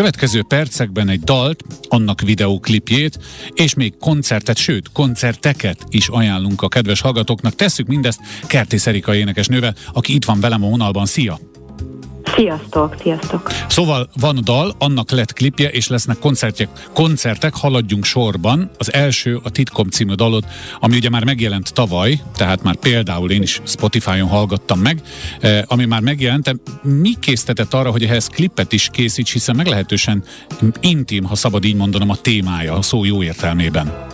következő percekben egy dalt, annak videóklipjét, és még koncertet, sőt, koncerteket is ajánlunk a kedves hallgatóknak. Tesszük mindezt Kertész Erika énekesnővel, aki itt van velem a vonalban. Szia! Sziasztok, sziasztok! Szóval van dal, annak lett klipje, és lesznek koncertek. Koncertek, haladjunk sorban. Az első a Titkom című dalot, ami ugye már megjelent tavaly, tehát már például én is Spotify-on hallgattam meg, eh, ami már megjelent. Mi késztetett arra, hogy ehhez klipet is készíts, hiszen meglehetősen intim, ha szabad így mondanom, a témája, a szó jó értelmében.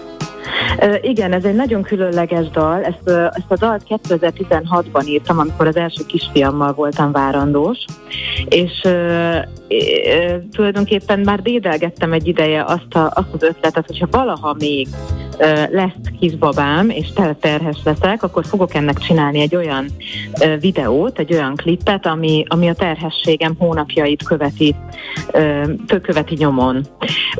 Igen, ez egy nagyon különleges dal. Ezt, ezt a dalt 2016-ban írtam, amikor az első kisfiammal voltam várandós, és e, e, tulajdonképpen már dédelgettem egy ideje azt, a, azt az ötletet, hogyha valaha még lesz kisbabám, és terhes leszek, akkor fogok ennek csinálni egy olyan videót, egy olyan klippet, ami, ami a terhességem hónapjait követi, követi nyomon.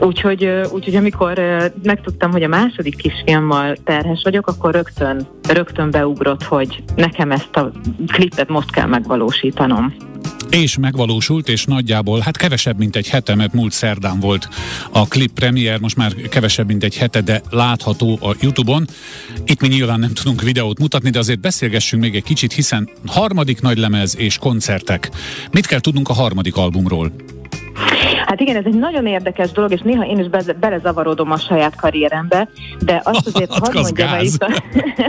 Úgyhogy, úgyhogy amikor megtudtam, hogy a második kisfiammal terhes vagyok, akkor rögtön, rögtön beugrott, hogy nekem ezt a klippet most kell megvalósítanom és megvalósult, és nagyjából, hát kevesebb, mint egy hete, mert múlt szerdán volt a klip premier, most már kevesebb, mint egy hete, de látható a Youtube-on. Itt mi nyilván nem tudunk videót mutatni, de azért beszélgessünk még egy kicsit, hiszen harmadik nagy lemez és koncertek. Mit kell tudnunk a harmadik albumról? Hát igen, ez egy nagyon érdekes dolog, és néha én is be, belezavarodom a saját karrierembe, de azt azért hadd mondjam el itt, a,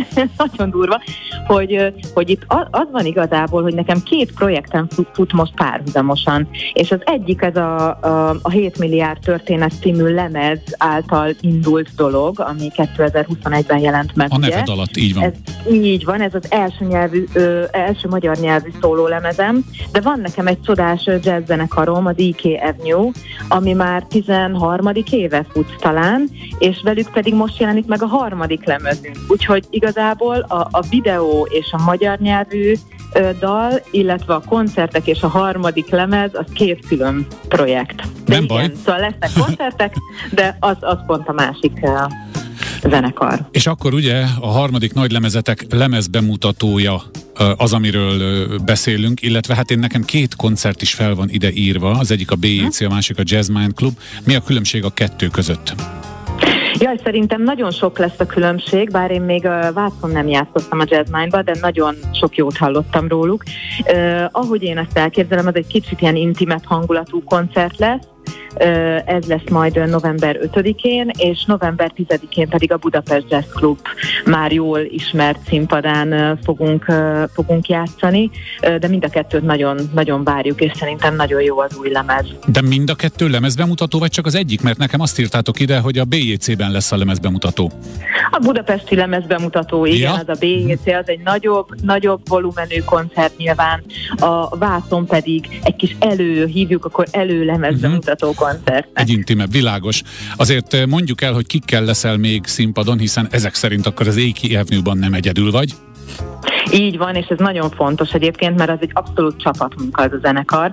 nagyon durva, hogy, hogy itt az van igazából, hogy nekem két projektem fut, fut most párhuzamosan, és az egyik ez a, a, a 7 milliárd történet című lemez által indult dolog, ami 2021-ben jelent meg. A neved alatt, így van. Ez, így van, ez az első, nyelvű, ö, első magyar nyelvű szóló lemezem, de van nekem egy csodás jazz zenekarom, az IK Avenue, ami már 13. éve fut talán, és velük pedig most jelenik meg a harmadik lemezünk. Úgyhogy igazából a, a videó és a magyar nyelvű dal, illetve a koncertek és a harmadik lemez, az két külön projekt. De Nem igen, baj. Szóval lesznek koncertek, de az, az pont a másik zenekar. És akkor ugye a harmadik nagy lemezetek lemezbemutatója az, amiről beszélünk, illetve hát én nekem két koncert is fel van ide írva, az egyik a BJC, a másik a Jazz Mind Club. Mi a különbség a kettő között? Jaj, szerintem nagyon sok lesz a különbség, bár én még a Vászon nem játszottam a Jazz Mind-ba, de nagyon sok jót hallottam róluk. Uh, ahogy én ezt elképzelem, az egy kicsit ilyen intimet hangulatú koncert lesz, ez lesz majd november 5-én, és november 10-én pedig a Budapest Jazz Club már jól ismert színpadán fogunk, fogunk játszani, de mind a kettőt nagyon, nagyon várjuk, és szerintem nagyon jó az új lemez. De mind a kettő lemezbemutató, vagy csak az egyik? Mert nekem azt írtátok ide, hogy a BJC-ben lesz a lemezbemutató. A budapesti lemezbemutató, igen, ja. az a BJC, az egy nagyobb, nagyobb volumenű koncert nyilván, a Vászon pedig egy kis elő, hívjuk akkor elő lemezbemutató uh-huh koncert. Egy intimebb, világos. Azért eh, mondjuk el, hogy kikkel leszel még színpadon, hiszen ezek szerint akkor az Éki Avenue-ban nem egyedül vagy. Így van, és ez nagyon fontos egyébként, mert ez egy abszolút csapatmunka ez a zenekar.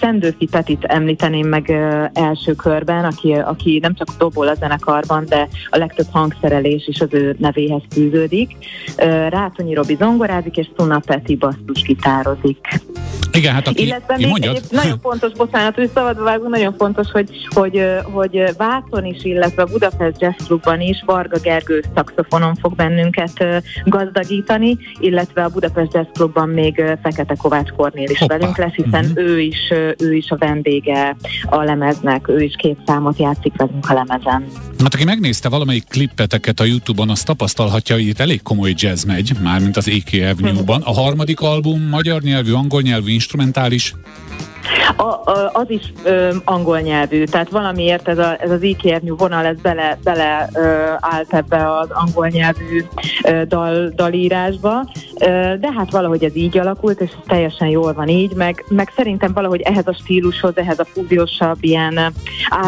Szendőfi Petit említeném meg első körben, aki, aki nem csak dobol a zenekarban, de a legtöbb hangszerelés is az ő nevéhez fűződik. Rátonyi Robi zongorázik, és Szuna Peti basszus gitározik. Igen, hát aki... Illetve még egy nagyon fontos, bocsánat, hogy szabadba vágunk, nagyon fontos, hogy, hogy, hogy Váton is, illetve Budapest Jazz Clubban is Varga Gergő szakszofonon fog bennünket gazdagítani, illetve a Budapest Jazz Clubban még Fekete Kovács Kornél is Hoppá. velünk lesz, hiszen uh-huh. ő, is, ő is a vendége a lemeznek, ő is két számot játszik velünk a lemezen. Hát aki megnézte valamelyik klippeteket a Youtube-on, az tapasztalhatja, hogy itt elég komoly jazz megy, mármint az AK Avenue-ban. A harmadik album magyar nyelvű, angol nyelvű, instrumentális? A, a, az is ö, angol nyelvű, tehát valamiért ez, a, ez az IKR vonal ez bele, bele ö, állt ebbe az angol nyelvű ö, dal, dalírásba, de hát valahogy ez így alakult, és ez teljesen jól van így, meg, meg szerintem valahogy ehhez a stílushoz, ehhez a fúziósabb, ilyen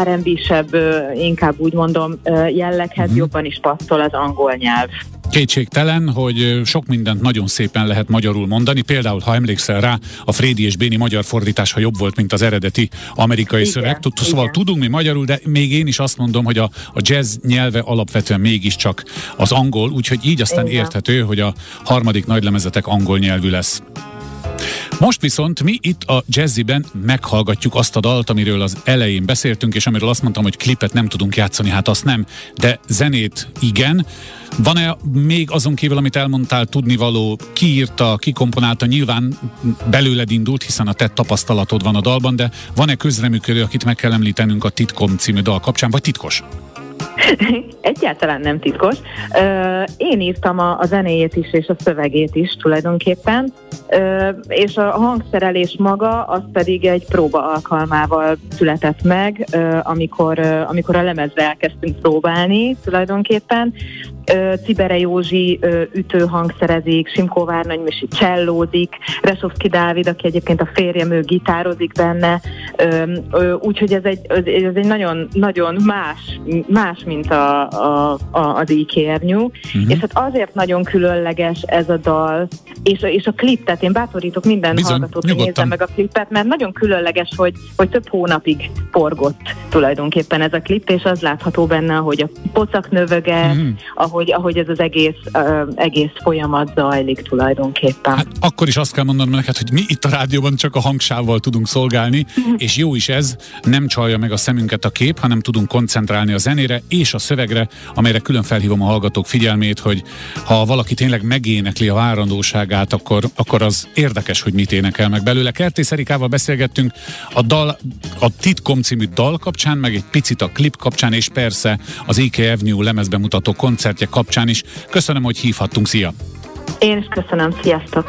R&B-sebb, inkább úgy mondom, jelleghez mm-hmm. jobban is passzol az angol nyelv. Kétségtelen, hogy sok mindent nagyon szépen lehet magyarul mondani. Például, ha emlékszel rá, a Frédi és Béni magyar fordítás, ha jobb volt, mint az eredeti amerikai igen, szöveg. Szóval igen. tudunk mi magyarul, de még én is azt mondom, hogy a, a jazz nyelve alapvetően mégiscsak az angol, úgyhogy így aztán igen. érthető, hogy a harmadik nagylemezetek angol nyelvű lesz. Most viszont mi itt a Jazziben meghallgatjuk azt a dalt, amiről az elején beszéltünk, és amiről azt mondtam, hogy klipet nem tudunk játszani, hát azt nem, de zenét igen. Van-e még azon kívül, amit elmondtál, tudnivaló, ki írta, ki komponálta, nyilván belőled indult, hiszen a te tapasztalatod van a dalban, de van-e közreműködő, akit meg kell említenünk a Titkom című dal kapcsán, vagy titkos? Egyáltalán nem titkos. Én írtam a, a zenéjét is, és a szövegét is tulajdonképpen, és a hangszerelés maga, az pedig egy próba alkalmával született meg, amikor, amikor a lemezre elkezdtünk próbálni tulajdonképpen. Cibere Józsi ütő hangszerezik, Simkó Várnagymisi csellózik, Resovszki Dávid, aki egyébként a férjem, ő gitározik benne, úgyhogy ez egy, ez egy nagyon, nagyon más, más mint a, a, a, az íkérnyú, uh-huh. és hát azért nagyon különleges ez a dal, és, és a klip, tehát én bátorítok minden Bizony, hallgatót, hogy nézze meg a klipet, mert nagyon különleges, hogy, hogy több hónapig forgott tulajdonképpen ez a klip, és az látható benne, hogy a pocak növöget, uh-huh. ahogy ahogy, ahogy ez az egész, uh, egész folyamat zajlik tulajdonképpen. Hát akkor is azt kell mondanom neked, hogy mi itt a rádióban csak a hangsávval tudunk szolgálni, mm. és jó is ez, nem csalja meg a szemünket a kép, hanem tudunk koncentrálni a zenére és a szövegre, amelyre külön felhívom a hallgatók figyelmét, hogy ha valaki tényleg megénekli a várandóságát, akkor, akkor az érdekes, hogy mit énekel meg belőle. Kertész Erikával beszélgettünk a dal, a Titkom című dal kapcsán, meg egy picit a klip kapcsán, és persze az IK Avenue lemezbemutató koncertje kapcsán is. Köszönöm, hogy hívhattunk. Szia! Én is köszönöm. Sziasztok!